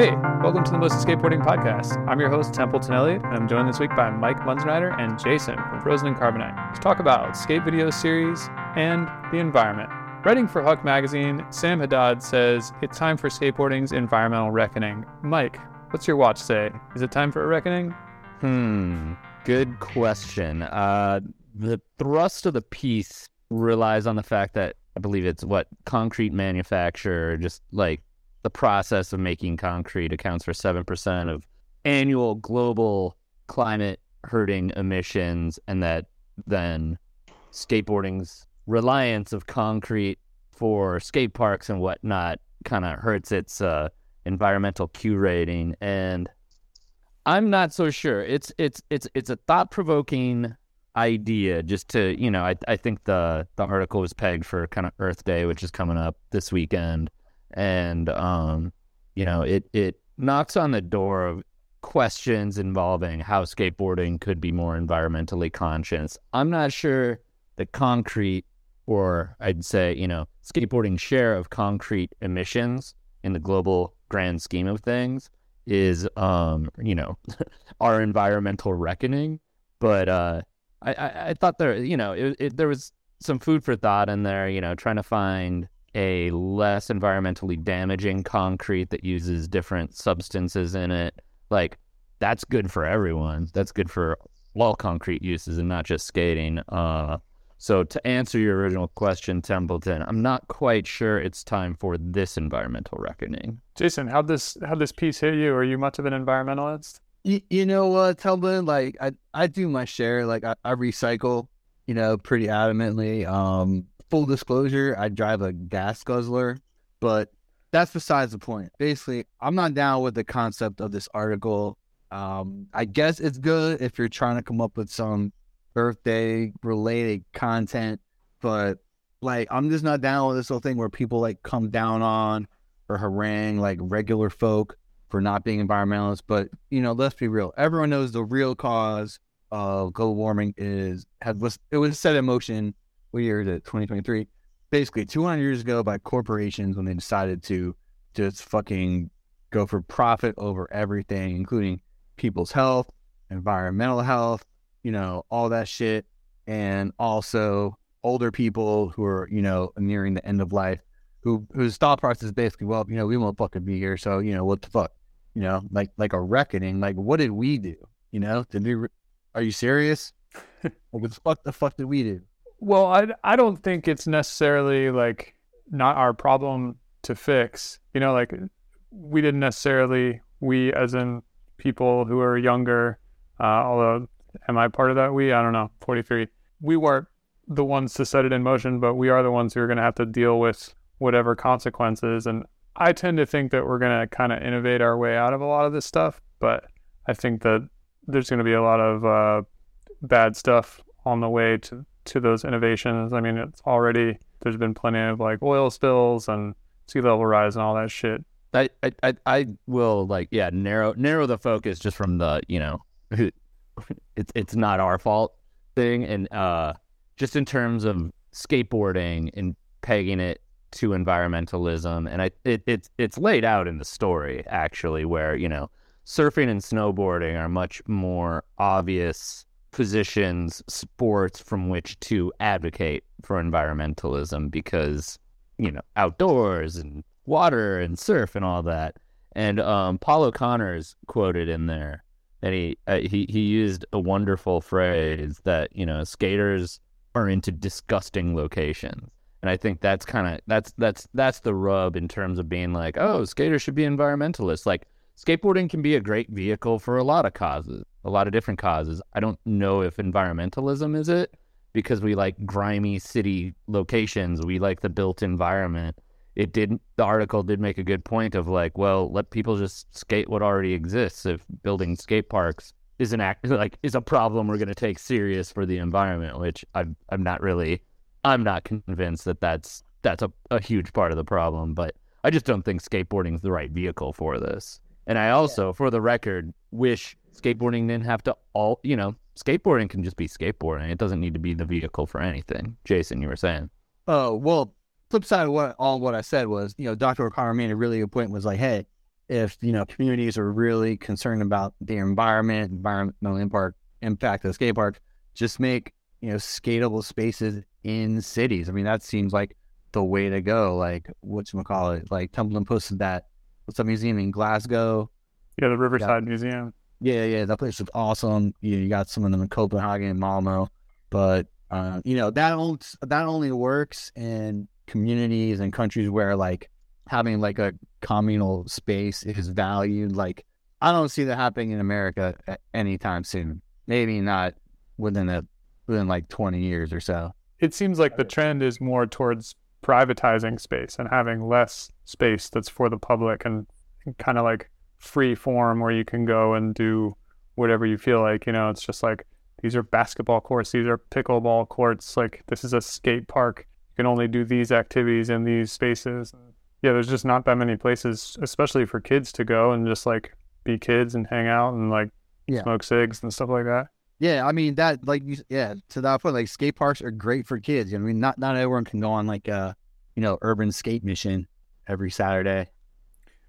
Hey, welcome to the Mostly Skateboarding Podcast. I'm your host, Templeton Elliott, and I'm joined this week by Mike Munzenrider and Jason from Frozen In Carbonite to talk about skate video series and the environment. Writing for Huck Magazine, Sam Haddad says it's time for skateboarding's environmental reckoning. Mike, what's your watch say? Is it time for a reckoning? Hmm, good question. Uh, the thrust of the piece relies on the fact that I believe it's what concrete manufacture, just like the process of making concrete accounts for 7% of annual global climate hurting emissions, and that then skateboarding's reliance of concrete for skate parks and whatnot kind of hurts its uh, environmental Q rating. And I'm not so sure. It's it's it's it's a thought provoking idea just to you know I I think the the article was pegged for kind of Earth Day, which is coming up this weekend and um, you know it it knocks on the door of questions involving how skateboarding could be more environmentally conscious. I'm not sure the concrete, or I'd say you know skateboarding share of concrete emissions in the global grand scheme of things is um you know our environmental reckoning, but uh. I, I, I thought there, you know, it, it, there was some food for thought in there, you know, trying to find a less environmentally damaging concrete that uses different substances in it. Like that's good for everyone. That's good for all concrete uses and not just skating. Uh, so to answer your original question, Templeton, I'm not quite sure it's time for this environmental reckoning. Jason, how this how this piece hit you? Are you much of an environmentalist? You, you know what, Templeton? Like I I do my share. Like I, I recycle, you know, pretty adamantly. Um, full disclosure, I drive a gas guzzler, but that's besides the point. Basically, I'm not down with the concept of this article. Um, I guess it's good if you're trying to come up with some Earth Day related content, but like I'm just not down with this whole thing where people like come down on or harangue like regular folk for not being environmentalists. But you know, let's be real. Everyone knows the real cause of global warming is has was it was set in motion what year is it? 2023. Basically, 200 years ago, by corporations when they decided to just fucking go for profit over everything, including people's health, environmental health, you know, all that shit, and also older people who are, you know, nearing the end of life, who whose thought process is basically, well, you know, we won't fucking be here, so you know, what the fuck, you know, like like a reckoning, like what did we do? You know, did we? Re- are you serious? what the fuck the fuck did we do? Well, I, I don't think it's necessarily like not our problem to fix. You know, like we didn't necessarily, we as in people who are younger, uh, although am I part of that? We, I don't know, 43. We weren't the ones to set it in motion, but we are the ones who are going to have to deal with whatever consequences. And I tend to think that we're going to kind of innovate our way out of a lot of this stuff, but I think that there's going to be a lot of uh, bad stuff on the way to to those innovations. I mean, it's already there's been plenty of like oil spills and sea level rise and all that shit. I I I will like yeah narrow narrow the focus just from the you know it's it's not our fault thing and uh just in terms of skateboarding and pegging it to environmentalism and I it, it's it's laid out in the story actually where you know surfing and snowboarding are much more obvious positions, sports from which to advocate for environmentalism because, you know, outdoors and water and surf and all that. And um, Paul O'Connor's quoted in there, and he uh, he he used a wonderful phrase that you know skaters are into disgusting locations, and I think that's kind of that's that's that's the rub in terms of being like, oh, skaters should be environmentalists. Like skateboarding can be a great vehicle for a lot of causes a lot of different causes. I don't know if environmentalism is it because we like grimy city locations. We like the built environment. It didn't, the article did make a good point of like, well, let people just skate what already exists. If building skate parks is an act, like, is a problem we're going to take serious for the environment, which I'm, I'm not really, I'm not convinced that that's, that's a, a huge part of the problem, but I just don't think skateboarding is the right vehicle for this. And I also, yeah. for the record, wish skateboarding didn't have to all, you know, skateboarding can just be skateboarding. It doesn't need to be the vehicle for anything. Jason, you were saying. Oh, well, flip side of what all what I said was, you know, Dr. O'Connor made a really good point was like, hey, if you know communities are really concerned about the environment, environmental impact impact of the skate park, just make you know skatable spaces in cities. I mean, that seems like the way to go. Like what you call it? Like Tumbling posted that what's a museum in Glasgow? Yeah, the Riverside Museum. Yeah, yeah, that place is awesome. You, you got some of them in Copenhagen and Malmo, but uh, you know that only that only works in communities and countries where like having like a communal space is valued. Like I don't see that happening in America anytime soon. Maybe not within a within like twenty years or so. It seems like the trend is more towards privatizing space and having less space that's for the public and, and kind of like free form where you can go and do whatever you feel like. You know, it's just like these are basketball courts, these are pickleball courts. Like this is a skate park. You can only do these activities in these spaces. Yeah, there's just not that many places, especially for kids to go and just like be kids and hang out and like yeah. smoke cigs and stuff like that. Yeah, I mean that like you yeah, to that point, like skate parks are great for kids. You know, I mean not not everyone can go on like a you know, urban skate mission every Saturday.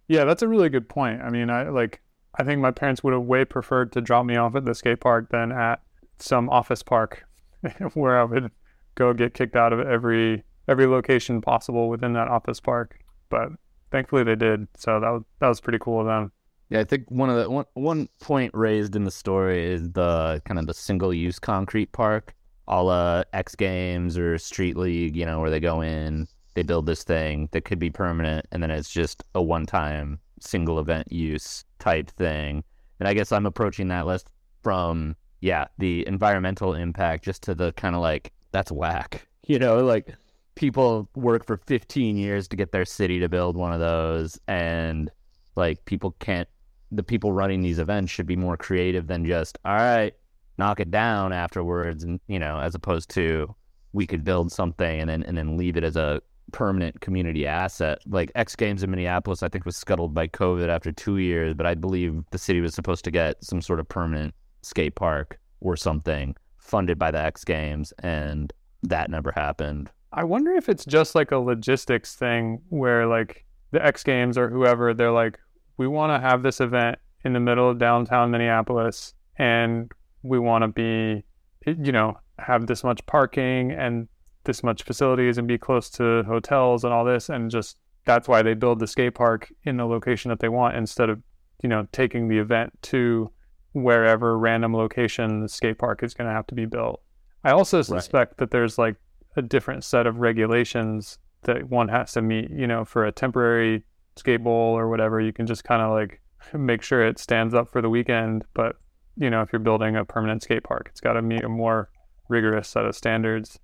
Yeah, that's a really good point. I mean, I like I think my parents would have way preferred to drop me off at the skate park than at some office park where I would go get kicked out of every every location possible within that office park. But thankfully they did. So that was that was pretty cool of them. Yeah, I think one of the one one point raised in the story is the kind of the single use concrete park, a la X Games or Street League, you know, where they go in, they build this thing that could be permanent and then it's just a one time single event use type thing. And I guess I'm approaching that list from, yeah, the environmental impact just to the kind of like, that's whack. You know, like people work for 15 years to get their city to build one of those. And like people can't, the people running these events should be more creative than just, all right, knock it down afterwards. And, you know, as opposed to, we could build something and then and then leave it as a permanent community asset. Like X Games in Minneapolis, I think was scuttled by COVID after two years, but I believe the city was supposed to get some sort of permanent skate park or something funded by the X Games, and that never happened. I wonder if it's just like a logistics thing where like the X Games or whoever, they're like, we want to have this event in the middle of downtown Minneapolis and we want to be, you know, have this much parking and this much facilities and be close to hotels and all this and just that's why they build the skate park in the location that they want instead of you know taking the event to wherever random location the skate park is going to have to be built. I also suspect right. that there's like a different set of regulations that one has to meet you know for a temporary skate bowl or whatever. You can just kind of like make sure it stands up for the weekend but you know if you're building a permanent skate park it's got to meet a more rigorous set of standards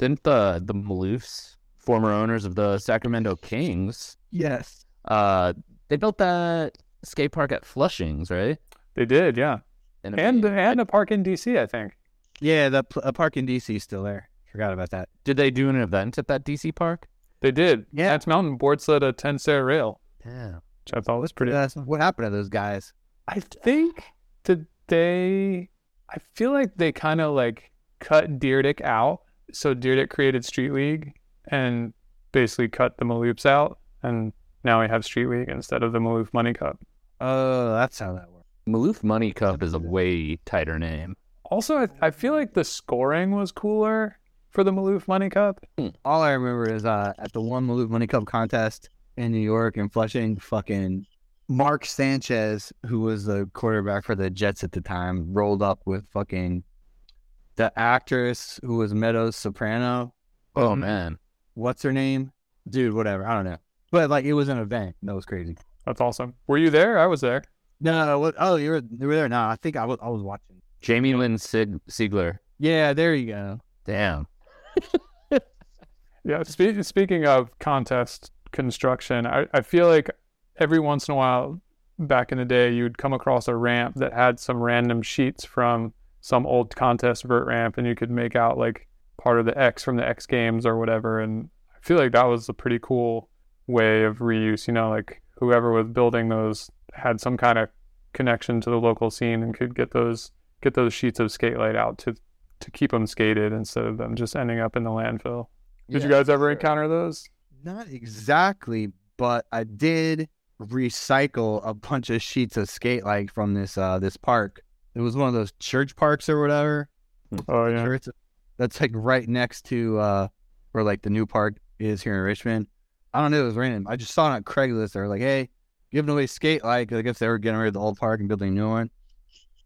didn't the the Maloofs, former owners of the Sacramento Kings, yes, uh, they built that skate park at Flushings, right? They did, yeah, and and, and a park in DC, I think. Yeah, the a park in DC is still there. Forgot about that. Did they do an event at that DC park? They did. Yeah, That's Mountain board sled a Tensei rail. Yeah, which I thought was pretty. Awesome. What happened to those guys? I think did they? I feel like they kind of like cut Dyrdek out so Dyrdek created Street League and basically cut the Maloofs out, and now we have Street League instead of the Maloof Money Cup. Oh, that's how that works. Maloof Money Cup is a way tighter name. Also, I, I feel like the scoring was cooler for the Maloof Money Cup. Hmm. All I remember is uh, at the one Maloof Money Cup contest in New York and Flushing, fucking Mark Sanchez, who was the quarterback for the Jets at the time, rolled up with fucking the actress who was Meadows Soprano. Oh um, man, what's her name? Dude, whatever. I don't know. But like, it was an event. That was crazy. That's awesome. Were you there? I was there. No. What? Oh, you were you were there? No, I think I was. I was watching. Jamie Lynn Sig- Sigler. Yeah, there you go. Damn. yeah. Spe- speaking of contest construction, I, I feel like every once in a while, back in the day, you'd come across a ramp that had some random sheets from some old contest vert ramp and you could make out like part of the X from the X games or whatever. And I feel like that was a pretty cool way of reuse, you know, like whoever was building those had some kind of connection to the local scene and could get those get those sheets of Skatelite out to to keep them skated instead of them just ending up in the landfill. Did yeah, you guys ever sure. encounter those? Not exactly, but I did recycle a bunch of sheets of Skatelite from this uh this park. It was one of those church parks or whatever. Oh yeah. Sure, it's that's like right next to uh where like the new park is here in Richmond. I don't know, it was random. I just saw it on Craigslist. They were like, "Hey, giving away Skatelite I guess they were getting rid of the old park and building a new one."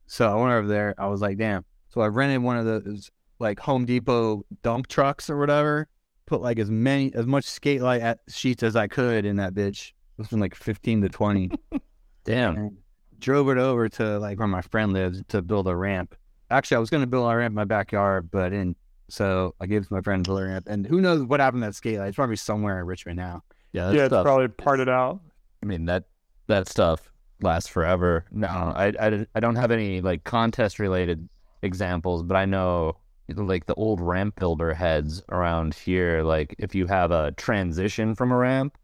So I went over there. I was like, "Damn!" So I rented one of those like Home Depot dump trucks or whatever. Put like as many as much Skatelite at sheets as I could in that bitch. It was from like fifteen to twenty. Damn. and drove it over to like where my friend lives to build a ramp. Actually, I was going to build a ramp in my backyard, but in. So I gave it to my friend to build a ramp. And who knows what happened to that Skatelite? It's probably somewhere in Richmond now. Yeah, that Yeah, it's stuff. probably parted out. I mean that that stuff lasts forever. No, I, I, I don't have any like contest related examples, but I know like the old ramp builder heads around here. Like if you have a transition from a ramp,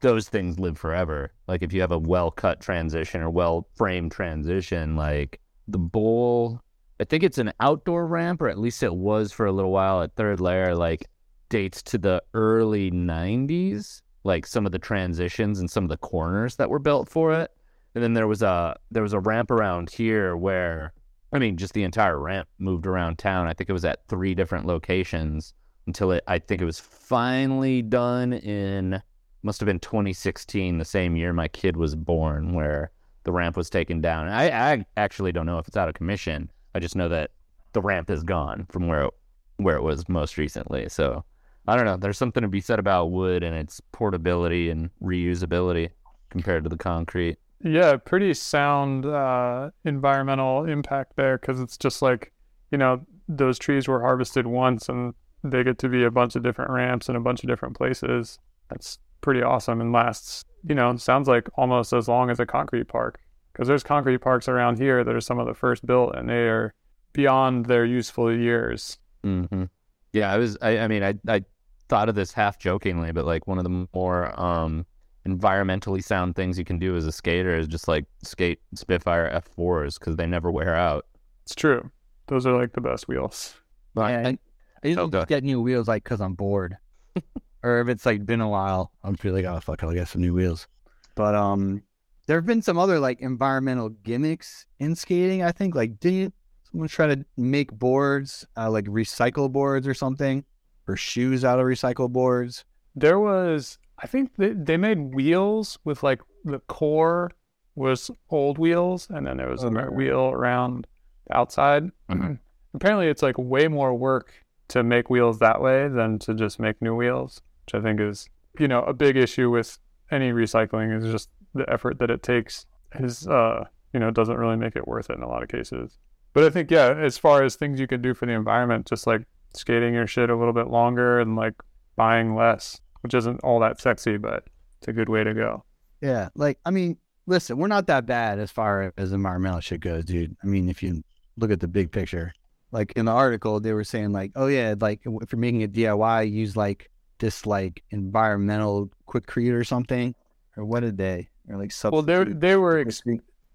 those things live forever. Like if you have a well cut transition or well framed transition, like the bowl. I think it's an outdoor ramp, or at least it was for a little while at Third Lair. Like dates to the early 90s like some of the transitions and some of the corners that were built for it and then there was a there was a ramp around here where i mean just the entire ramp moved around town i think it was at three different locations until it i think it was finally done in must have been 2016 the same year my kid was born where the ramp was taken down i, I actually don't know if it's out of commission i just know that the ramp is gone from where it, where it was most recently so I don't know. There's something to be said about wood and its portability and reusability compared to the concrete. Yeah, pretty sound uh, environmental impact there because it's just like, you know, those trees were harvested once and they get to be a bunch of different ramps in a bunch of different places. That's pretty awesome and lasts, you know, sounds like almost as long as a concrete park because there's concrete parks around here that are some of the first built and they are beyond their useful years. hmm Yeah, I was. I, I mean, I I thought of this half jokingly, but like one of the more um environmentally sound things you can do as a skater is just like skate Spitfire F4s because they never wear out. It's true. Those are like the best wheels. But Yeah, I- I usually Oh, go just get new wheels like because I'm bored, or if it's like been a while, I'm feeling like, oh fuck, I'll get some new wheels. But um, there have been some other like environmental gimmicks in skating. I think like didn't someone try to make boards uh, like recycle boards or something, or shoes out of recycled boards? There was, I think they, they made wheels with like the core was old wheels, and then there was a Okay. wheel around the outside. Apparently, it's like way more work to make wheels that way than to just make new wheels, which I think is, you know, a big issue with any recycling is just the effort that it takes is, uh, you know, doesn't really make it worth it in a lot of cases. But I think, yeah, as far as things you can do for the environment, just like skating your shit a little bit longer and like buying less, which isn't all that sexy, but it's a good way to go. Yeah, like I mean, listen, we're not that bad as far as environmental shit goes, dude. I mean, if you look at the big picture, like in the article, they were saying like, oh yeah, like if you're making a DIY, use like this like environmental quickcrete or something, or what did they? Or like Well, they they were ex-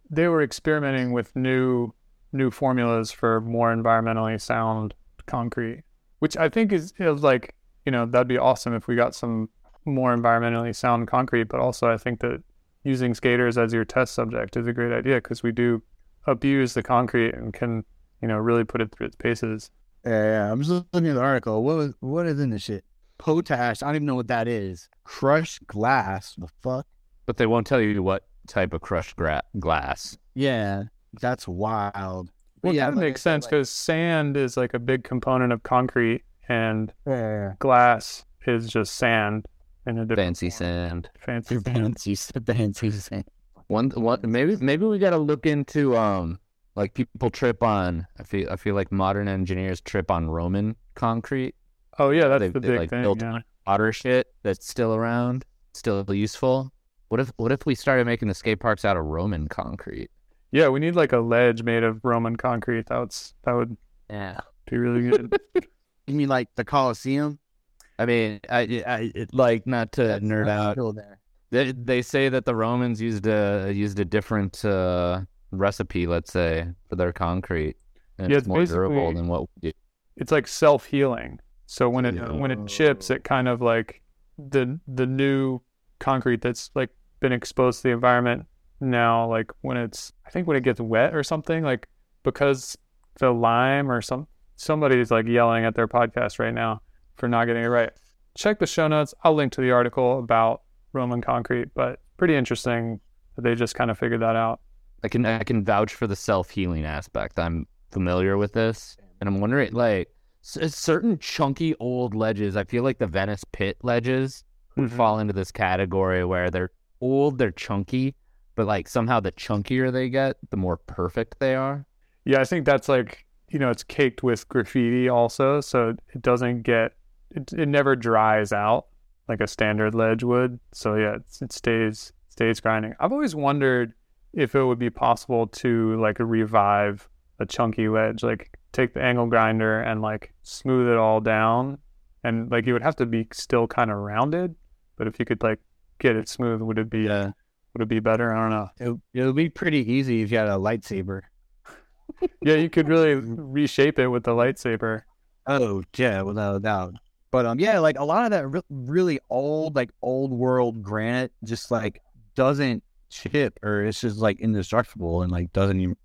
they were experimenting with new new formulas for more environmentally sound concrete, which I think is, is like you know that'd be awesome if we got some more environmentally sound concrete. But also, I think that using skaters as your test subject is a great idea because we do abuse the concrete and can you know really put it through its paces. Yeah, yeah. I'm just looking at the article. What was what is in this shit? Potash. I don't even know what that is. Crushed glass. The fuck? but they won't tell you what type of crushed gra- glass. Yeah, that's wild. Well, yeah, that makes said, sense like- because sand is like a big component of concrete, and Yeah, glass is just sand in a different Fancy form. sand. Fancy. yeah. fancy, fancy. sand. One, one, maybe, maybe we got to look into um, like people trip on. I feel, I feel like modern engineers trip on Roman concrete, Oh yeah, that's They- the they, big like, thing. built Yeah. otter shit that's still around, still useful. What if, what if we started making the skate parks out of Roman concrete? yeah, we need like a ledge made of Roman concrete. That's that would Yeah. be really good. You mean like the Colosseum? I mean, I, I it, like not to That's nerd not out. still there. They, they say that the Romans used a used a different uh, recipe, let's say, for their concrete, and Yeah, it's it's more durable than what we do. it's like self healing. So when it Yeah. when it chips, it kind of like the the new concrete that's like been exposed to the environment now, like when it's, I think when it gets wet or something, like because the lime or some somebody's like yelling at their podcast right now for not getting it right. Check the show notes. I'll link to the article about Roman concrete, but pretty interesting that they just kind of figured that out. I can I can vouch for the self healing aspect. I'm familiar with this, and I'm wondering like s- certain chunky old ledges. I feel like the Venice Pit ledges would Mhm. fall into this category where they're old, they're chunky, but like somehow the chunkier they get, the more perfect they are. Yeah, I think that's like you know it's caked with graffiti also, so it doesn't get it. It never dries out like a standard ledge would. So yeah, it's, it stays stays grinding. I've always wondered if it would be possible to like revive a chunky ledge, like take the angle grinder and like smooth it all down, and like it would have to be still kind of rounded. But if you could like get it smooth, would it be Yeah, would it be better? I don't know. it, it would be pretty easy if you had a lightsaber. Yeah, you could really reshape it with the lightsaber. Oh yeah, without a doubt. But um, yeah, like a lot of that re- really old, like old world granite, just like doesn't chip, or it's just like indestructible and like doesn't even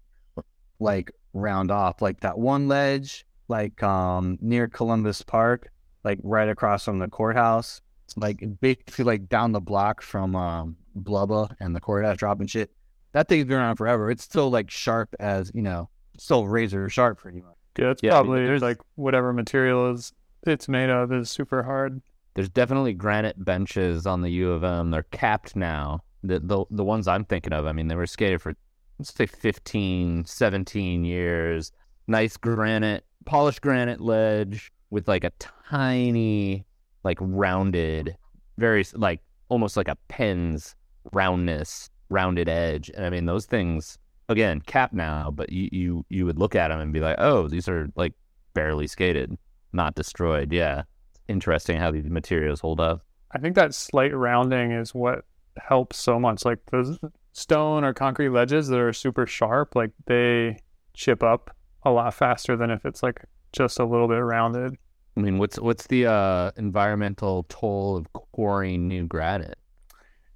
like round off. Like that one ledge, like um near Columbus Park, like right across from the courthouse, like basically like down the block from um Blubba and the courthouse dropping shit. That thing's been around forever. It's still like sharp as you know, still razor sharp pretty much. Yeah, it's Yeah, I mean, probably there's- like whatever material is it's made of is super hard. There's definitely granite benches on the U of M. They're capped now. The the the ones I'm thinking of, I mean, they were skated for let's say 15, 17 years. Nice granite, polished granite ledge with like a tiny, like rounded, very like almost like a pen's roundness, rounded edge. And I mean, those things again cap now, but you you you would look at them and be like, oh, these are like barely skated, not destroyed. Yeah interesting how these materials hold up. I think that slight rounding is what helps so much. Like those stone or concrete ledges that are super sharp, like they chip up a lot faster than if it's like just a little bit rounded. I mean, what's what's the uh, environmental toll of quarrying new granite?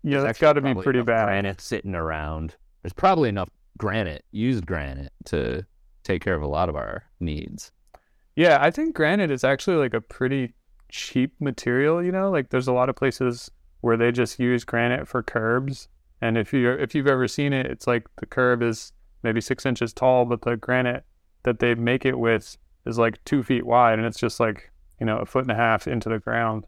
Yeah, that's got to be pretty bad. Granite sitting around. There's probably enough granite, used granite, to take care of a lot of our needs. Yeah, I think granite is actually like a pretty cheap material, you know? Like there's a lot of places where they just use granite for curbs. And if you if you've ever seen it, it's like the curb is maybe six inches tall, but the granite that they make it with is like two feet wide and it's just like, you know, a foot and a half into the ground.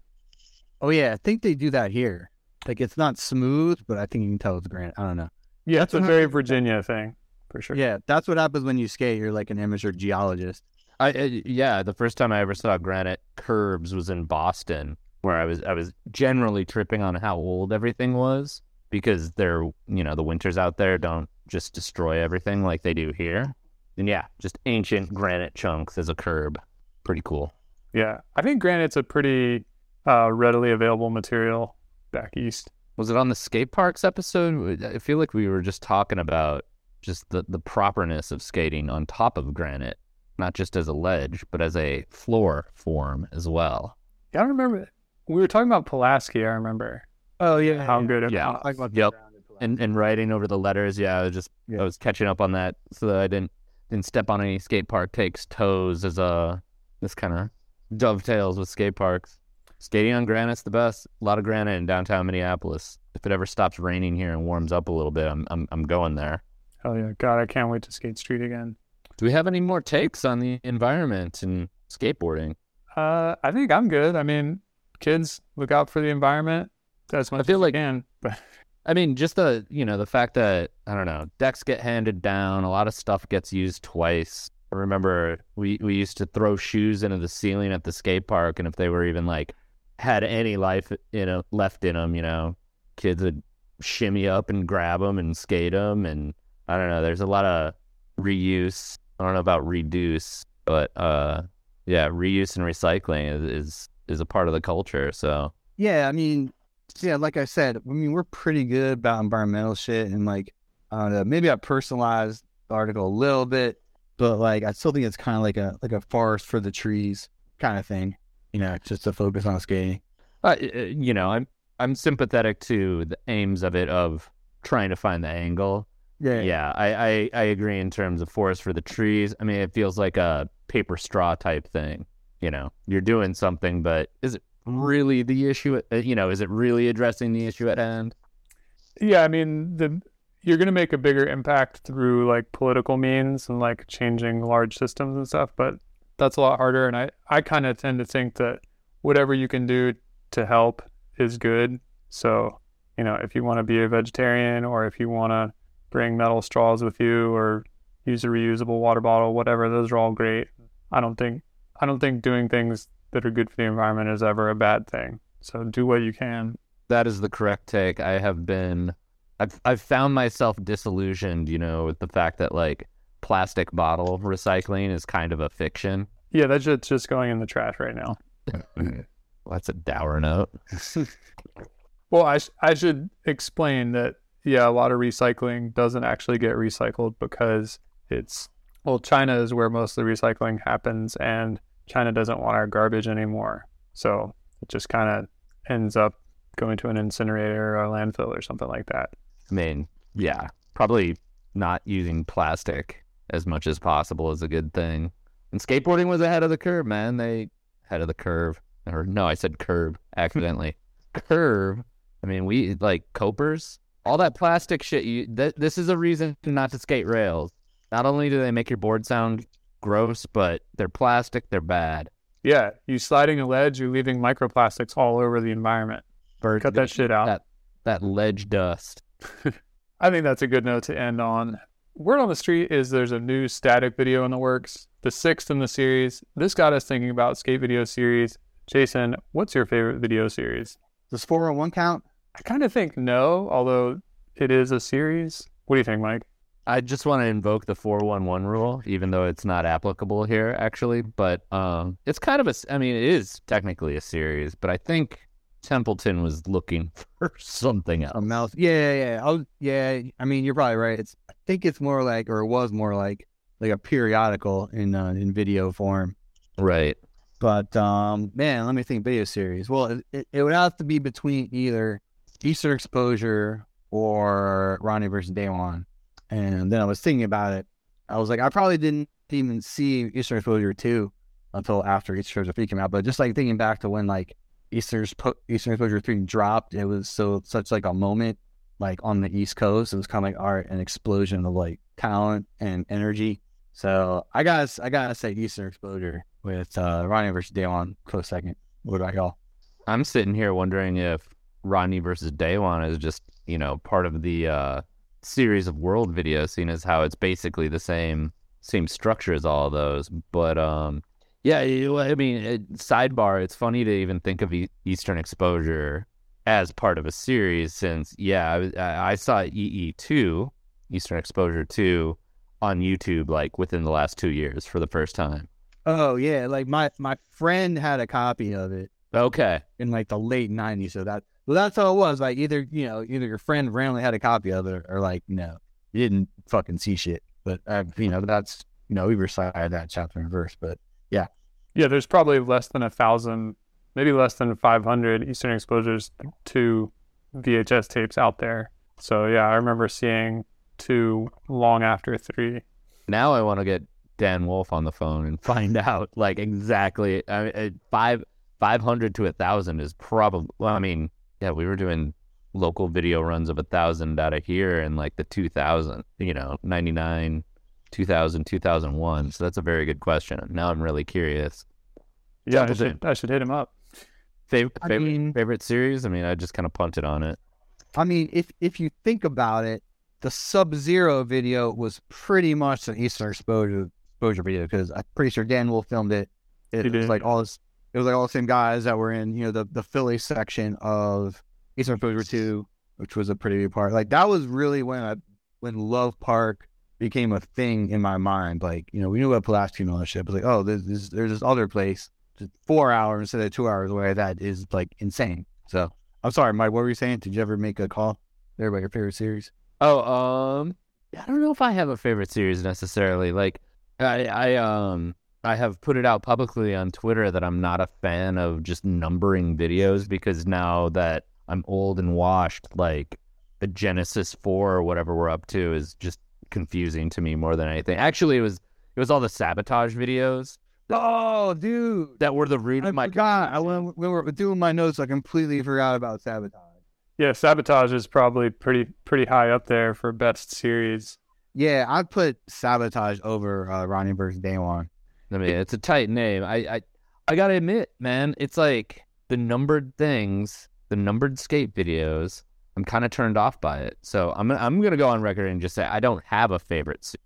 Oh yeah, I think they do that here. Like it's not smooth, but I think you can tell it's granite. I don't know. Yeah, it's a very happens- Virginia thing, for sure. Yeah, that's what happens when you skate. You're like an amateur geologist. I, I yeah, the first time I ever saw granite curbs was in Boston, where I was I was generally tripping on how old everything was because they're you know the winters out there don't just destroy everything like they do here. And yeah, just ancient granite chunks as a curb, pretty cool. Yeah. I think granite's a pretty uh, readily available material back east. Was it on the skate parks episode? I feel like we were just talking about just the the properness of skating on top of granite, not just as a ledge, but as a floor form as well. Yeah, I remember we were talking about Pulaski, I remember. Oh yeah, How good it Yeah. was. Talk about Yep. the grounded plastic. and and writing over the letters. Yeah, I was just Yeah. I was catching up on that so that I didn't didn't step on any skate park takes toes as a this kind of dovetails with skate parks. Skating on granite's the best. A lot of granite in downtown Minneapolis. If it ever stops raining here and warms up a little bit, I'm I'm I'm going there. Oh yeah. God, I can't wait to skate street again. Do we have any more takes on the environment and skateboarding? Uh, I think I'm good. I mean, kids, look out for the environment as much feel as like- you can. But I mean, just the you know the fact that I don't know decks get handed down, a lot of stuff gets used twice. I remember we we used to throw shoes into the ceiling at the skate park, and if they were even like had any life you know left in them, you know, kids would shimmy up and grab them and skate them, and I don't know. There's a lot of reuse. I don't know about reduce, but uh, yeah, reuse and recycling is is, is a part of the culture. So Yeah, I mean, yeah, like I said, I mean, we're pretty good about environmental shit, and like, I don't know, maybe I personalized the article a little bit, but like, I still think it's kind of like a like a forest for the trees kind of thing, you know, just to focus on skating. Uh, uh, you know, I'm I'm sympathetic to the aims of it of trying to find the angle. Yeah, I, I, I agree in terms of forest for the trees. I mean, it feels like a paper straw type thing. You know, you're doing something, but is it really the issue? Uh, you know, is it really addressing the issue at hand? Yeah, I mean, the you're going to make a bigger impact through like political means and like changing large systems and stuff, but that's a lot harder. And I, I kind of tend to think that whatever you can do to help is good. So, you know, if you want to be a vegetarian or if you want to bring metal straws with you or use a reusable water bottle, whatever, those are all great. I don't think I don't think doing things that are good for the environment is ever a bad thing. So do what you can. That is the correct take. I have been I've I've found myself disillusioned, you know, with the fact that like plastic bottle recycling is kind of a fiction. Yeah, that's shit's just going in the trash right now. well, that's a dour note. well, I sh- I should explain that yeah, a lot of recycling doesn't actually get recycled because it's well, China is where most of the recycling happens, and China doesn't want our garbage anymore. So it just kind of ends up going to an incinerator or a landfill or something like that. I mean, yeah, probably not using plastic as much as possible is a good thing. And skateboarding was ahead of the curve, man. They ahead of the curve. Or no, I said curve accidentally. curve. I mean, we like copers, all that plastic shit. You th- this is a reason not to skate rails. Not only do they make your board sound gross, but they're plastic. They're bad. Yeah, you sliding a ledge, you're leaving microplastics all over the environment. Bird, Cut that shit out. That, that ledge dust. I think that's a good note to end on. Word on the street is there's a new static video in the works, the sixth in the series. This got us thinking about skate video series. Jason, what's your favorite video series? Does 411 count? I kind of think no, although it is a series. What do you think, Mike? I just want to invoke the 411 rule, even though it's not applicable here, actually. But um, it's kind of a, I mean, it is technically a series, but I think Templeton was looking for something else. A mouse. Yeah, yeah, yeah. Oh, yeah. I mean, you're probably right. It's, I think it's more like, or it was more like, like a periodical in uh, in video form. Right. But um, man, let me think. Video series. Well, it, it, it would have to be between either Eastern Exposure or Rodney versus Daewon. And then I was thinking about it. I was like, I probably didn't even see Eastern Exposure 2 until after Eastern Exposure 3 came out. But just like thinking back to when like Eastern, Eastern Exposure 3 dropped, it was so such like a moment like on the East Coast. It was kind of like art an explosion of like talent and energy. So I got I gotta say Eastern Exposure with uh, Rodney versus Daewon close second. What about y'all? I'm sitting here wondering if Rodney versus Daewon is just you know part of the uh, series of world videos, seeing as how it's basically the same same structure as all of those. But um, yeah, I mean, it, sidebar. It's funny to even think of e- Eastern Exposure as part of a series, since yeah, I, I saw EE two, Eastern Exposure two, on YouTube like within the last two years for the first time. Oh yeah, like my my friend had a copy of it. Okay. In like the late '90s, so that well, that's how it was. Like either you know, either your friend randomly had a copy of it, or like no, you didn't fucking see shit. But uh, you know, that's you know, we recited that chapter and verse. But yeah, yeah. There's probably less than a thousand, maybe less than 500 Eastern exposures to VHS tapes out there. So yeah, I remember seeing two long after three. Now I want to get Dan Wolf on the phone and find out like exactly. I mean, five five hundred to a thousand is probably. Well, I mean, yeah, we were doing local video runs of a thousand out of here in like the 2000, you know, 99, 2000, 2001. So that's a very good question. Now I'm really curious. Yeah, I should, I should hit him up. Favorite, favorite, mean, favorite series? I mean, I just kind of punted on it. I mean, if if you think about it, the Sub Zero video was pretty much an Eastern exposure exposure video because I'm pretty sure Dan Wolf filmed it. It was like all this it was like all the same guys that were in, you know, the, the Philly section of Eastern Exposure 2, which was a pretty big part. Like that was really when I when Love Park became a thing in my mind. Like, you know, we knew about Pulaski that but like, oh, there's this, there's this other place four hours instead of two hours away that is like insane. So I'm sorry, Mike, what were you saying? Did you ever make a call there about your favorite series? Oh, um I don't know if I have a favorite series necessarily. Like I I um I have put it out publicly on Twitter that I'm not a fan of just numbering videos because now that I'm old and washed. Like the Genesis Four or whatever we're up to is just confusing to me more than anything. Actually, it was it was all the sabotage videos Oh, dude. that were the root I of my. God, I when, when we were doing my notes, I completely forgot about sabotage. Yeah, Sabotage is probably pretty pretty high up there for best series. Yeah, I'd put sabotage over uh, Rodney versus Daewon. I mean, it's a tight name. I I I gotta admit, man, it's like the numbered things, the numbered skate videos. I'm kind of turned off by it. So I'm I'm gonna go on record and just say I don't have a favorite. se-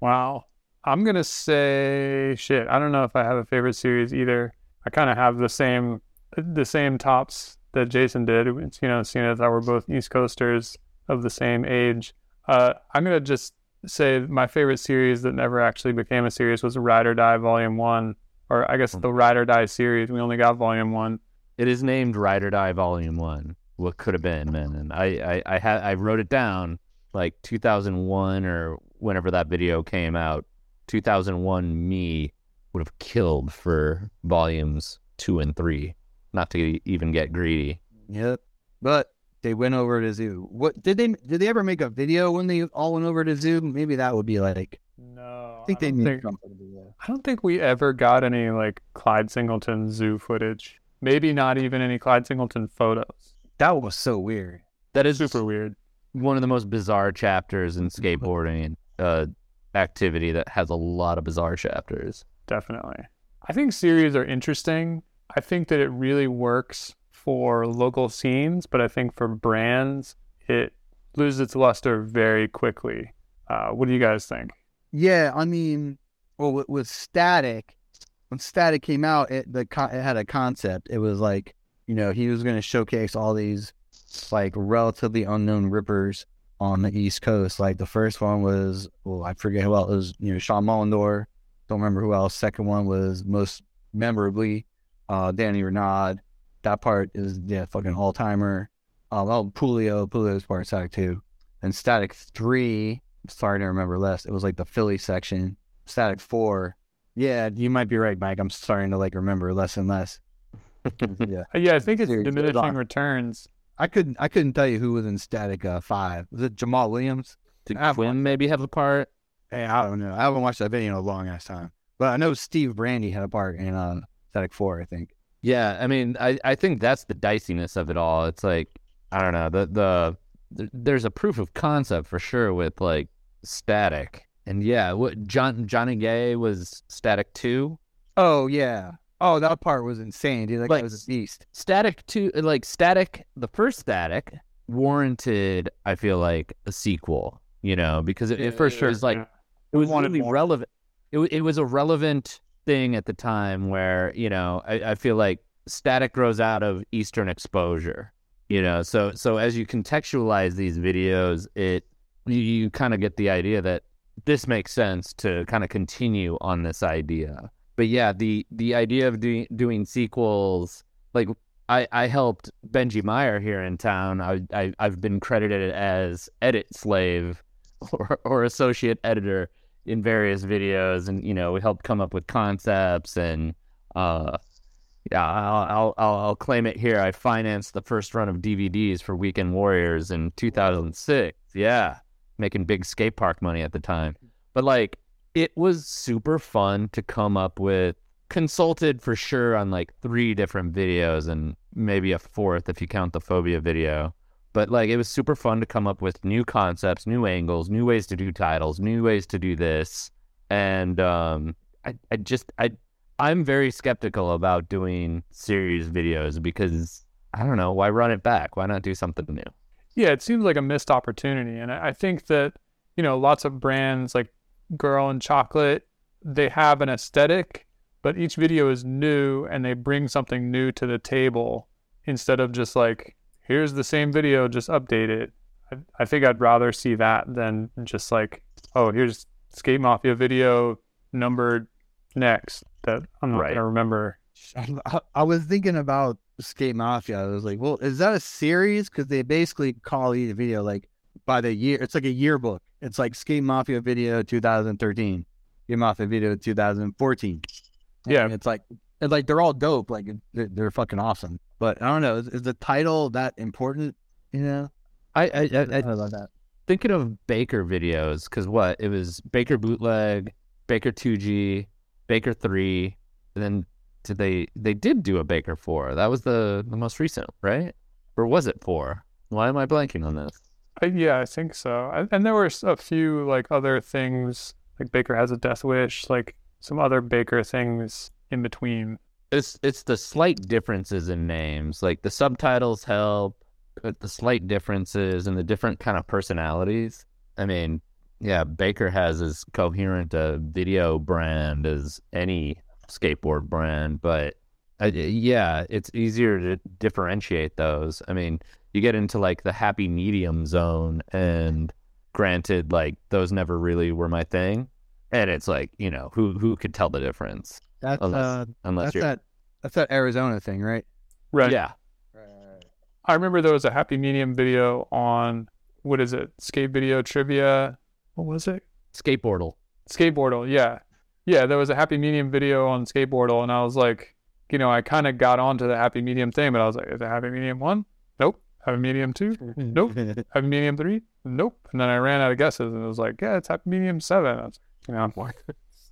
Wow. I'm gonna say shit. I don't know if I have a favorite series either. I kind of have the same the same tops that Jason did. It's, you know, seeing as how we're both East Coasters of the same age. Uh, I'm gonna just say my favorite series that never actually became a series was Ride or Die Volume One, or I guess hmm. the Ride or Die series. We only got Volume One. It is named Ride or Die Volume One. What could have been, man? And I I I had I wrote it down like 2001 or whenever that video came out. 2001 me would have killed for volumes two and three. Not to even get greedy. Yep. But they went over to zoo. What did they did they ever make a video when they all went over to zoo? Maybe that would be like No, I think they don't need think, something to do that. I don't think we ever got any like Clyde Singleton zoo footage. Maybe not even any Clyde Singleton photos. That was so weird. That is Super weird. one of the most bizarre chapters in skateboarding uh, activity that has a lot of bizarre chapters. Definitely. I think series are interesting. I think that it really works for local scenes, but I think for brands, it loses its luster very quickly. Uh, what do you guys think? Yeah, I mean, well, with, with Static, when Static came out, it the it had a concept. It was like, you know, he was going to showcase all these like relatively unknown rippers on the East Coast. Like the first one was, well, I forget who else it was. You know, Sean Mullendor. Don't remember who else. Second one was most memorably uh, Danny Renaud. That part is yeah, fucking all timer. Um, oh, Pulio, Pulio's part Static two, and Static three. Sorry to remember less. It was like the Philly section. Static four. Yeah, you might be right, Mike. I'm starting to like remember less and less. yeah, yeah, I think it's Series diminishing returns. I couldn't. I couldn't tell you who was in Static uh, five. Was it Jamal Williams? Did I have Quinn maybe have a part? Hey, I don't know. I haven't watched that video in a long ass time, but I know Steve Brandi had a part in uh, Static four. I think. Yeah, I mean, I, I think that's the diciness of it all. It's like I don't know the the there's a proof of concept for sure with like static, and yeah, what John Johnny Gay was static two, Oh yeah. Oh, that part was insane, dude. That guy Like, was a beast. static two, like static the first static warranted. I feel like a sequel, you know, because it, it first was like yeah. it was really more. relevant. It, it was a relevant thing at the time where, you know, I, I feel like static grows out of Eastern exposure, you know, so, so as you contextualize these videos, it, you, you kind of get the idea that this makes sense to kind of continue on this idea. But yeah, the, the idea of doing, doing sequels, like I, I helped Benji Meyer here in town. I, I, I've been credited as edit slave or, or associate editor in various videos, and you know we helped come up with concepts and uh, yeah, I'll, I'll I'll claim it here. I financed the first run of DVDs for Weekend Warriors in 2006. Yeah, making big skate park money at the time, but like it was super fun to come up with. Consulted for sure on like three different videos and maybe a fourth if you count the phobia video but like it was super fun to come up with new concepts, new angles, new ways to do titles, new ways to do this. And um I, I just I I'm very skeptical about doing series videos because I don't know, why run it back? Why not do something new? Yeah, it seems like a missed opportunity. And I think that, you know, lots of brands like Girl and Chocolate, they have an aesthetic, but each video is new and they bring something new to the table instead of just like, here's the same video, just update it. I, I think I'd rather see that than just like, oh, here's Skate Mafia video numbered next that I'm not Right. going to remember. I, I was thinking about Skate Mafia. I was like, well, is that a series? Because they basically call each video like by the year. It's like a yearbook. It's like Skate Mafia video 2013, Skate Mafia video 2014. Yeah. It's like and like they're all dope. Like they're, they're fucking awesome. But I don't know. Is, is the title that important? You know, I I, I, I I don't know about that. thinking of Baker videos because what it was Baker bootleg, Baker two G, Baker three, and then did they they did do a Baker four? That was the the most recent, right? Or was it four? Why am I blanking on this? Uh, yeah, I think so. I, and there were a few like other things, like Baker has a death wish, like some other Baker things in between. It's it's the slight differences in names, like the subtitles help, but the slight differences and the different kind of personalities. I mean, yeah, Baker has as coherent a video brand as any skateboard brand, but uh, yeah, it's easier to differentiate those. I mean, you get into like the happy medium zone, and granted, like those never really were my thing, and it's like you know who who could tell the difference That's Unless- uh, unless that's you're that that's that Arizona thing, right? Right. yeah I remember there was a happy medium video on what is it? Skate video trivia. What was it? skateboardle. Skateboardle. Yeah. Yeah, there was a happy medium video on Skateboardle, and I was like, you know, I kind of got onto the happy medium thing, but I was like, is it happy medium one? Nope. Happy medium two? Nope. Happy medium three? Nope. And then I ran out of guesses, and it was like, yeah, it's happy medium seven. I was, you know,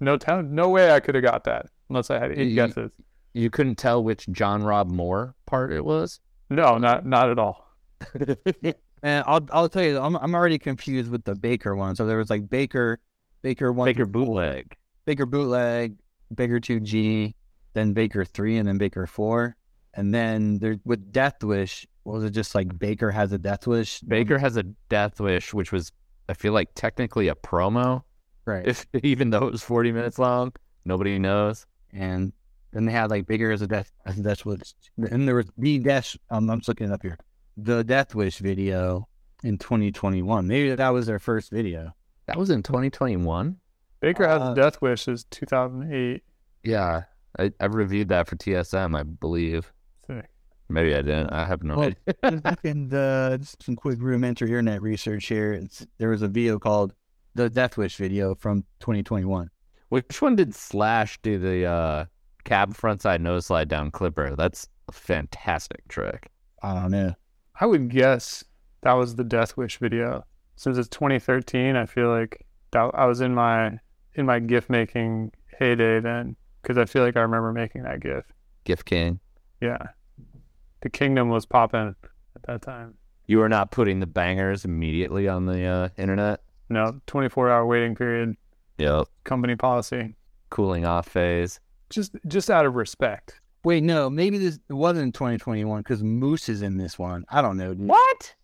no tell, no way I could have got that unless I had eight You- guesses. You couldn't tell which John Rob Moore part it was. No, not not at all. And I'll I'll tell you, I'm I'm already confused with the Baker one. So there was like Baker, Baker one, Baker bootleg. Baker bootleg, Baker two G, then Baker three, and then Baker four, and then there with Death Wish. Was it just like Baker has a Death Wish? Baker has a death wish, which was I feel like technically a promo, right? if even though it was forty minutes long. Nobody knows. And then they had like Baker as a Death as a Death Wish. And there was the Death. Um, I'm just looking it up here. The Death Wish video in 2021. Maybe that was their first video. That was in 2021. Baker has Uh, a death wish is 2008. Yeah, I, I reviewed that for TSM, I believe. Sick. Maybe I didn't. I have no Well, idea. and uh, just some quick rudimentary internet research here. It's, there was a video called the Death Wish video from 2021. Which one did Slash do the uh, cab frontside nose slide down clipper? That's a fantastic trick. I don't know. I would guess that was the Death Wish video. Since it's 2013, I feel like that I was in my in my gift making heyday then, because I feel like I remember making that gift. Gift King. Yeah, the Kingdom was popping at that time. You were not putting the bangers immediately on the uh, internet. No, 24 hour waiting period, Yep. company policy. Cooling off phase. Just just out of respect. Wait, no, maybe this wasn't in 2021 because Moose is in this one. I don't know. What?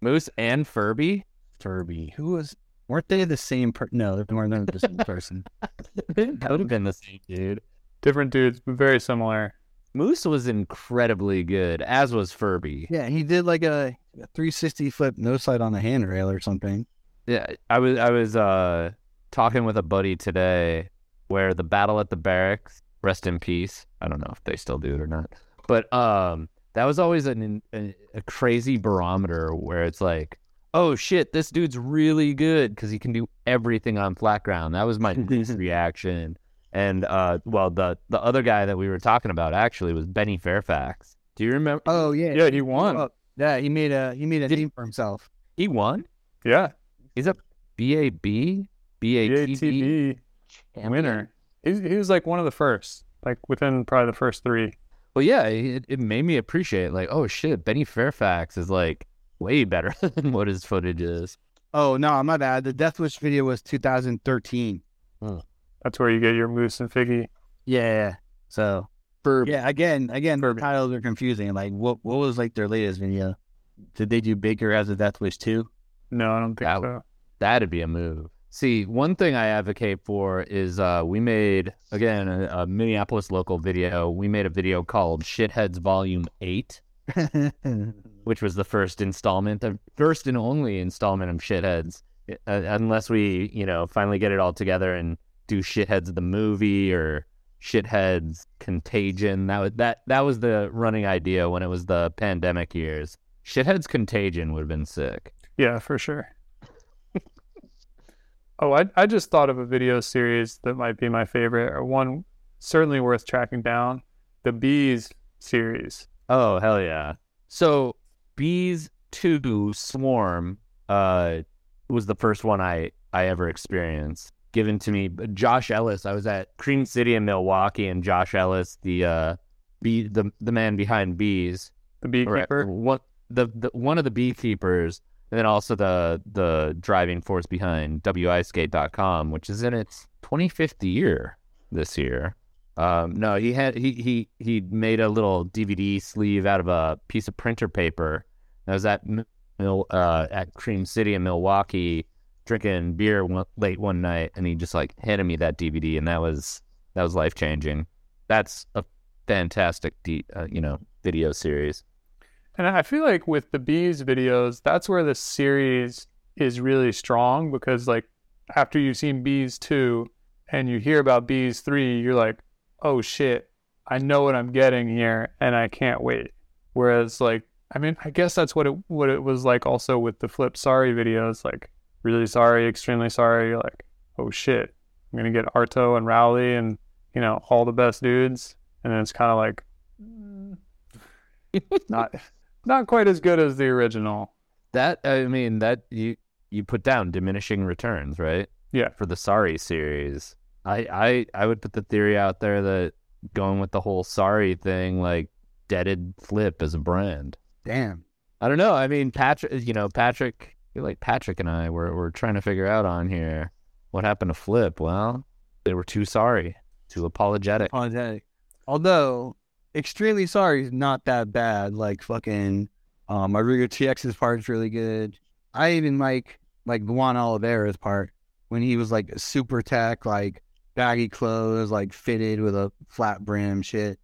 Moose and Furby? Furby? Who was? Weren't they the same? Per- no, they weren't the same person. that would have been the same dude. Different dudes, but very similar. Moose was incredibly good, as was Furby. Yeah, he did like a, a 360 flip no slide on the handrail or something. Yeah, I was I was uh talking with a buddy today where the battle at the barracks, rest in peace. I don't know if they still do it or not, but um, that was always an, a, a crazy barometer where it's like, oh shit, this dude's really good because he can do everything on flat ground. That was my next reaction. And uh, well, the the other guy that we were talking about actually was Benny Fairfax. Do you remember? Oh yeah, Yeah, he won. Oh, yeah, he made a he made a Did- name for himself. He won. Yeah, He's a BAB, BATB BATB winner. He, he was like one of the first, like within probably the first three. Well, yeah, it, it made me appreciate like, oh shit, Benny Fairfax is like way better than what his footage is. Oh no, my bad. The Death Wish video was 2013. Hmm. That's where you get your Moose and Figgy. Yeah. So For yeah, again, again, the Furby. titles are confusing. Like, what what was like their latest video? Did they do Baker as a Death Wish too? No, I don't think That- so. that'd be a move. See, one thing I advocate for is uh, we made again a, a Minneapolis local video. We made a video called "Shitheads Volume 8, which was the first installment, the first and only installment of Shitheads. Uh, unless we, you know, finally get it all together and do Shitheads the movie or Shitheads Contagion. That was that that was the running idea when it was the pandemic years. Shitheads Contagion would have been sick. Yeah, for sure. Oh, I I just thought of a video series that might be my favorite, or one certainly worth tracking down. The Bees series. Oh hell yeah! So Bees Two Swarm uh, was the first one I I ever experienced. Given to me, by Josh Ellis. I was at Cream City in Milwaukee, and Josh Ellis, the uh, bee, the the man behind Bees, The beekeeper. one the, the one of the beekeepers, and then also the the driving force behind WISkate.com, which is in its 25th year this year. Um, no, he had he he he made a little DVD sleeve out of a piece of printer paper. I was at uh, at Cream City in Milwaukee drinking beer one, late one night, and he just like handed me that DVD, and that was that was life changing. That's a fantastic, D, uh, you know, video series. And I feel like with the bees videos, that's where the series is really strong because like after you've seen bees two and you hear about bees three, you're like, oh shit, I know what I'm getting here and I can't wait. Whereas like I mean, I guess that's what it what it was like also with the flip sorry videos, like really sorry, extremely sorry, you're like, oh shit, I'm gonna get Arto and Rowley and you know, all the best dudes. And then it's kinda like not not quite as good as the original. That I mean, that you you put down diminishing returns, right? Yeah. For the Sorry series, I I I would put the theory out there that going with the whole Sorry thing, like deaded Flip as a brand. Damn. I don't know. I mean, Patrick, you know, Patrick, I feel like Patrick and I were were trying to figure out on here what happened to Flip. Well, they were too sorry, too apologetic. Apologetic. Although extremely sorry is not that bad. Like fucking um Rodrigo TX's part is really good. I even like like Luan Oliveira's part when he was like super tech, like baggy clothes, like fitted with a flat brim shit.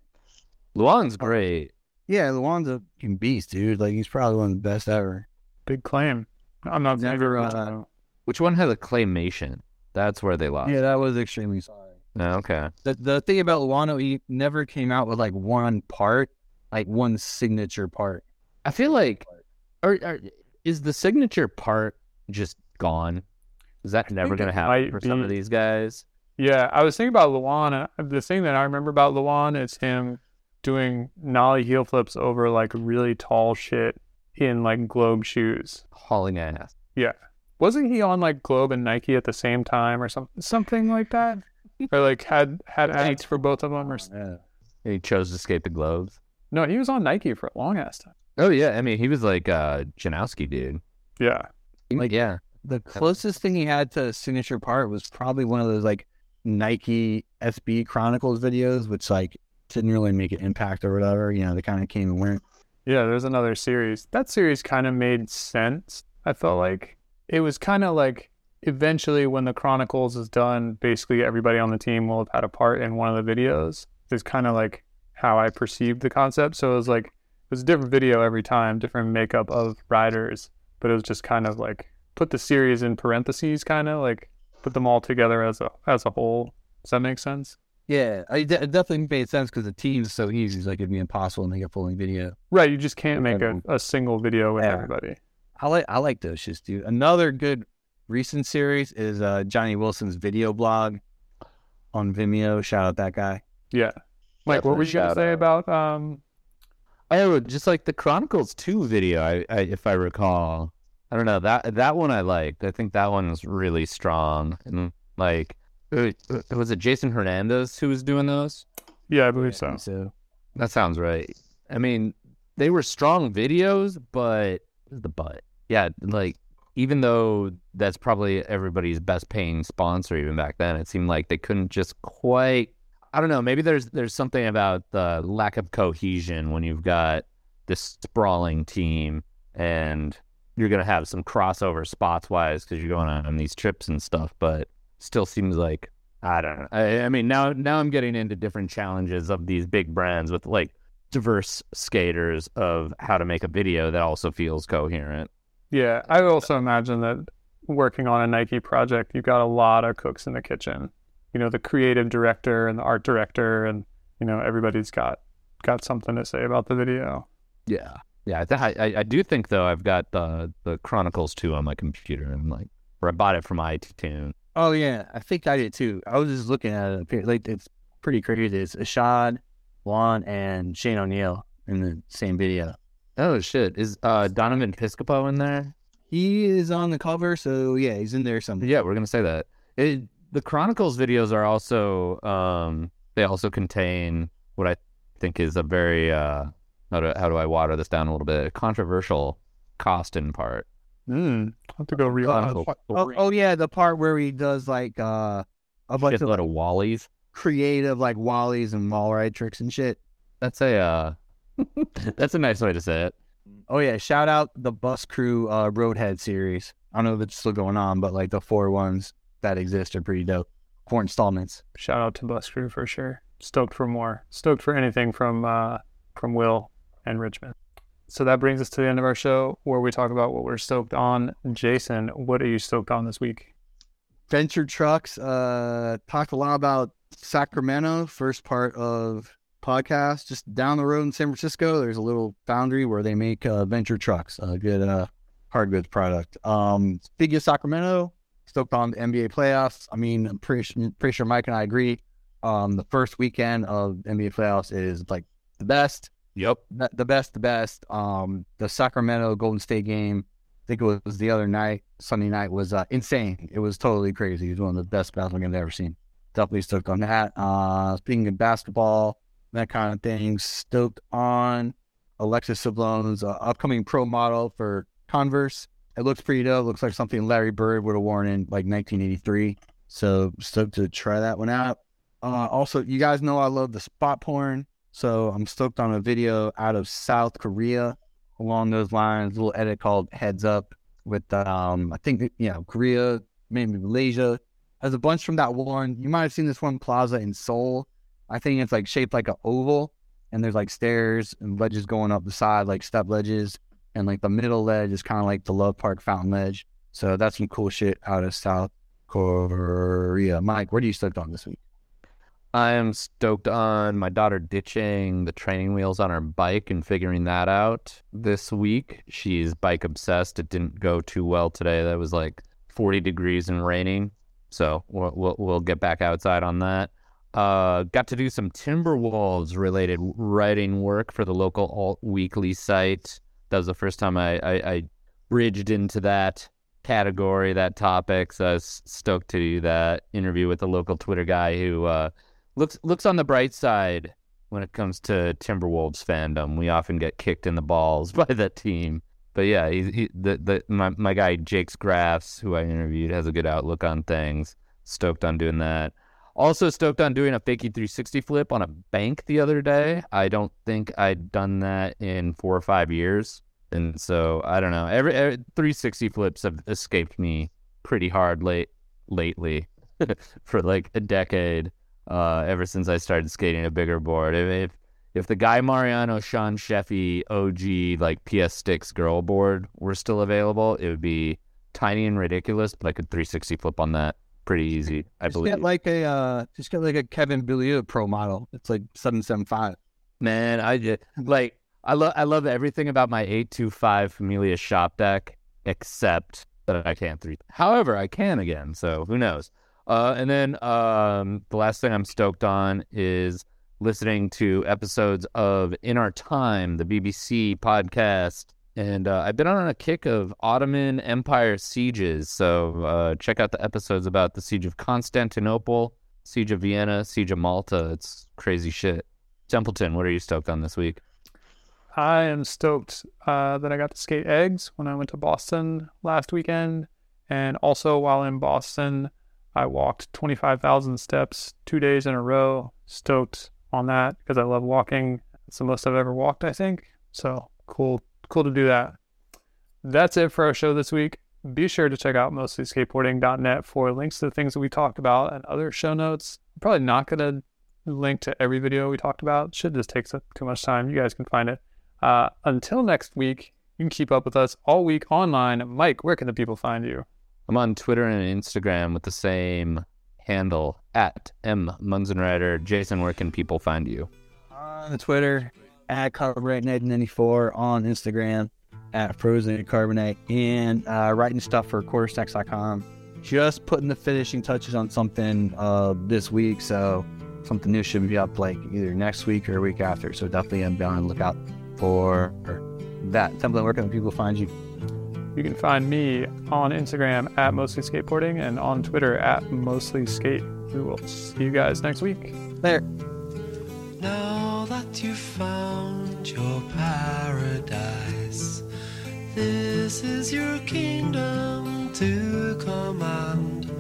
Luan's great. Yeah, Luan's a fucking beast, dude. Like he's probably one of the best ever. Big claim. I'm not Never, never uh, Which one had a claymation? That's where they lost. Yeah, that was extremely sorry. Oh, okay. The the thing about Luano, he never came out with like one part, like one signature part. I feel like, or, or is the signature part just gone? Is that never going to happen for some of be. things guys? Yeah, I was thinking about Luan. The thing that I remember about Luan is him doing nollie heel flips over like really tall shit in like Globe shoes. Hauling ass. Yeah, wasn't he on like Globe and Nike at the same time or something? Something like that, or like had had ads for both of them or s- Yeah. He chose to skate the globes. no? He was on Nike for a long ass time. Oh yeah, I mean he was like uh Janoski dude. Yeah, Like yeah, The closest thing he had to a signature part was probably one of those like Nike SB Chronicles videos, which like didn't really make an impact or whatever. You know, they kind of came and went. yeah. There's another series. That series kind of made sense. I felt like it was kind of like eventually when the Chronicles is done, basically everybody on the team will have had a part in one of the videos. Is kind of like how I perceived the concept. So it was like it was a different video every time, different makeup of riders, but it was just kind of like put the series in parentheses, kind of like put them all together as a as a whole. Does that make sense? Yeah, I, it definitely made sense because the team's so easy. It's like it'd be impossible to make a full video. Right. You just can't make a, a single video with Yeah. everybody. I like I like those shits, dude. Another good recent series is uh, Johnny Wilson's video blog on Vimeo. Shout out that guy. Yeah. Mike, what were you gonna say out. about um Oh, just like the Chronicles 2 video, I, I if I recall. I don't know that that one I liked. I think that one was really strong and like was it Jason Hernandez who was doing those? yeah, I believe so. So That sounds right. I mean, they were strong videos, but the but yeah, like even though that's probably everybody's best paying sponsor even back then, it seemed like they couldn't just quite. I don't know. Maybe there's there's something about the lack of cohesion when you've got this sprawling team and you're gonna have some crossover spots wise because you're going on these trips and stuff, but still seems like I don't know. I, I mean, now now I'm getting into different challenges of these big brands with like diverse skaters of how to make a video that also feels coherent. Yeah, I also imagine that working on a Nike project, you've got a lot of cooks in the kitchen. You know, the creative director and the art director, and you know everybody's got got something to say about the video. Yeah, yeah. I, th- I I do think though I've got the the Chronicles two on my computer and like, or I bought it from iTunes. Oh yeah, I think I did too. I was just looking at it. Like it's pretty crazy. It's Ishod, Luan, and Shane O'Neill in the same video. Oh shit! Is uh, Donovan Piscopo in there? He is on the cover, so yeah, he's in there somewhere. Yeah, we're gonna say that. It, the Chronicles videos are also um, they also contain what I think is a very uh, how do how do I water this down a little bit controversial Koston part. Mm, I have to go re Chronicle Oh, oh yeah, the part where he does like uh a bunch Just a of lot of Wallies. creative like wallies and wall ride tricks and shit. That's a uh, that's a nice way to say it. Oh yeah, shout out the Bus Crew uh, Roadhead series. I don't know if it's still going on, but like the four ones that exist are pretty dope. Four installments. Shout out to Bus Crew for sure. Stoked for more. Stoked for anything from uh, from Will and Richmond. So that brings us to the end of our show where we talk about what we're stoked on. Jason, what are you stoked on this week? Venture Trucks uh talked a lot about Sacramento, first part of podcast. Just down the road in San Francisco, there's a little foundry where they make uh, Venture Trucks, a good uh hard goods product. Um speaking of Sacramento, stoked on the NBA playoffs. I mean, I'm pretty, pretty sure Mike and I agree. Um the first weekend of NBA playoffs is like the best Yep. the best, the best. Um, the Sacramento Golden State game, I think it was the other night, Sunday night, was uh, insane. It was totally crazy. It was one of the best basketball games I've ever seen. Definitely stoked on that. Uh, speaking of basketball, that kind of thing, stoked on Alexis Sablone's uh, upcoming pro model for Converse. It looks pretty dope. Looks like something Larry Bird would have worn in like 1983. So stoked to try that one out. Uh, also, you guys know I love the spot porn. So I'm stoked on a video out of South Korea along those lines. A little edit called Heads Up with um I think you know Korea, maybe Malaysia. There's a bunch from that one. You might have seen this one plaza in Seoul. I think it's like shaped like an oval, and there's like stairs and ledges going up the side, like step ledges, and like the middle ledge is kind of like the Love Park fountain ledge. So that's some cool shit out of South Korea. Mike, what are you stoked on this week? I am stoked on my daughter ditching the training wheels on her bike and figuring that out this week. She's bike obsessed. It didn't go too well today. That was like 40 degrees and raining. So we'll, we'll, we'll get back outside on that. Uh, got to do some Timberwolves related writing work for the local alt weekly site. That was the first time I, I, I bridged into that category, that topic. So I was stoked to do that interview with the local Twitter guy who uh, looks looks on the bright side when it comes to Timberwolves fandom. We often get kicked in the balls by that team. But yeah, he, he, the the my my guy Jake's Graphs, who I interviewed, has a good outlook on things. Stoked on doing that. Also stoked on doing a fakie 360 flip on a bank the other day. I don't think I'd done that in four or five years, and so I don't know. Every, every 360 flips have escaped me pretty hard late lately for like a decade uh, ever since I started skating a bigger board. If if, the Guy Mariano, Sean Sheffey, OG like PS Stix girl board were still available, it would be tiny and ridiculous, but I could 360 flip on that pretty easy. I just believe. get like a uh, just get like a Kevin Bilyeu Pro model. It's like seven seven five. Man, I just like I love I love everything about my 825 Familia shop deck except that I can't three. However, I can again, so who knows. Uh, and then um, the last thing I'm stoked on is listening to episodes of In Our Time, the BBC podcast. And uh, I've been on a kick of Ottoman Empire sieges. So uh, check out the episodes about the siege of Constantinople, siege of Vienna, siege of Malta. It's crazy shit. Templeton, what are you stoked on this week? I am stoked uh, that I got to skate eggs when I went to Boston last weekend. And also, while in Boston, I walked 25,000 steps two days in a row. Stoked on that because I love walking. It's the most I've ever walked, I think. So cool, cool to do that. That's it for our show this week. Be sure to check out mostlyskateboarding.net for links to the things that we talked about and other show notes. I'm probably not going to link to every video we talked about. Should just take so- too much time. You guys can find it. Uh, until next week, you can keep up with us all week online. Mike, where can the people find you? I'm on Twitter and Instagram with the same handle at M Munzenrider. Jason, where can people find you? On the Twitter at Carbonite1994 on Instagram at Frozen Carbonite and uh, writing stuff for quartersnacks.com. Just putting the finishing touches on something uh, this week, so something new should be up like either next week or a week after. So definitely be on the lookout for that. Templeton, where can people find you? You can find me on Instagram at mostly skateboarding and on Twitter at mostly skate. We will see you guys next week. There. Now that you've found your paradise, this is your kingdom to command.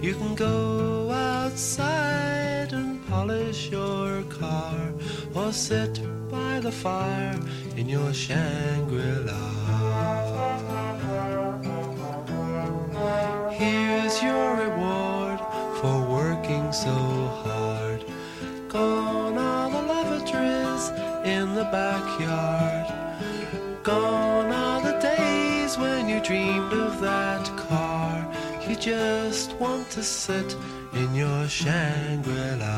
You can go outside and polish your car or sit by the fire in your Shangri-La. Here's your reward for working so hard. Gone are the lavatories in the backyard. Gone are the days when you dreamed of that car. You just want to sit in your Shangri-La.